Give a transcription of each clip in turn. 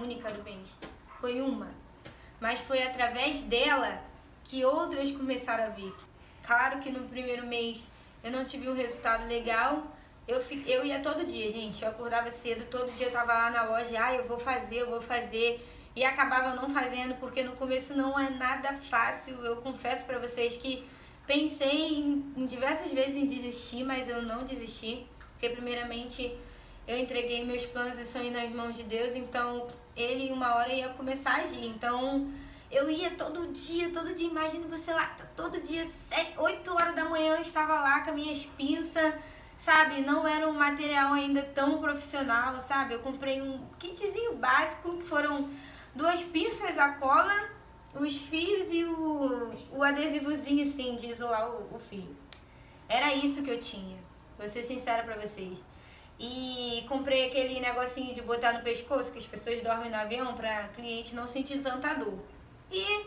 única do mês. Foi uma. Mas foi através dela que outras começaram a vir. Claro que no primeiro mês eu não tive um resultado legal. Eu, eu ia todo dia, gente. Eu acordava cedo, todo dia eu tava lá na loja. Ah, eu vou fazer, eu vou fazer. E acabava não fazendo, porque no começo não é nada fácil. Eu confesso para vocês que pensei em, em diversas vezes em desistir, mas eu não desisti. Porque, primeiramente, eu entreguei meus planos e sonhos nas mãos de Deus. Então, ele, uma hora, ia começar a agir. Então eu ia todo dia, todo dia, imagina você lá, todo dia, 7, 8 horas da manhã eu estava lá com as minhas pinças, sabe? Não era um material ainda tão profissional, sabe? Eu comprei um kitzinho básico, que foram duas pinças, a cola, os fios e o, o adesivozinho assim de isolar o, o fio. Era isso que eu tinha, vou ser sincera pra vocês. E comprei aquele negocinho de botar no pescoço que as pessoas dormem no avião pra cliente não sentir tanta dor. E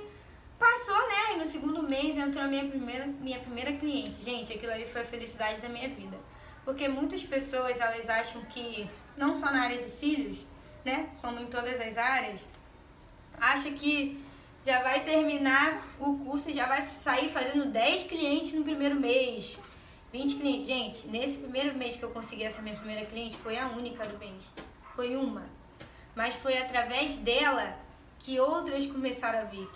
passou, né? E no segundo mês entrou a minha primeira, minha primeira cliente. Gente, aquilo ali foi a felicidade da minha vida. Porque muitas pessoas, elas acham que, não só na área de cílios, né? Como em todas as áreas, acha que já vai terminar o curso e já vai sair fazendo 10 clientes no primeiro mês. 20 clientes. Gente, nesse primeiro mês que eu consegui essa minha primeira cliente, foi a única do mês. Foi uma. Mas foi através dela que outras começaram a vir.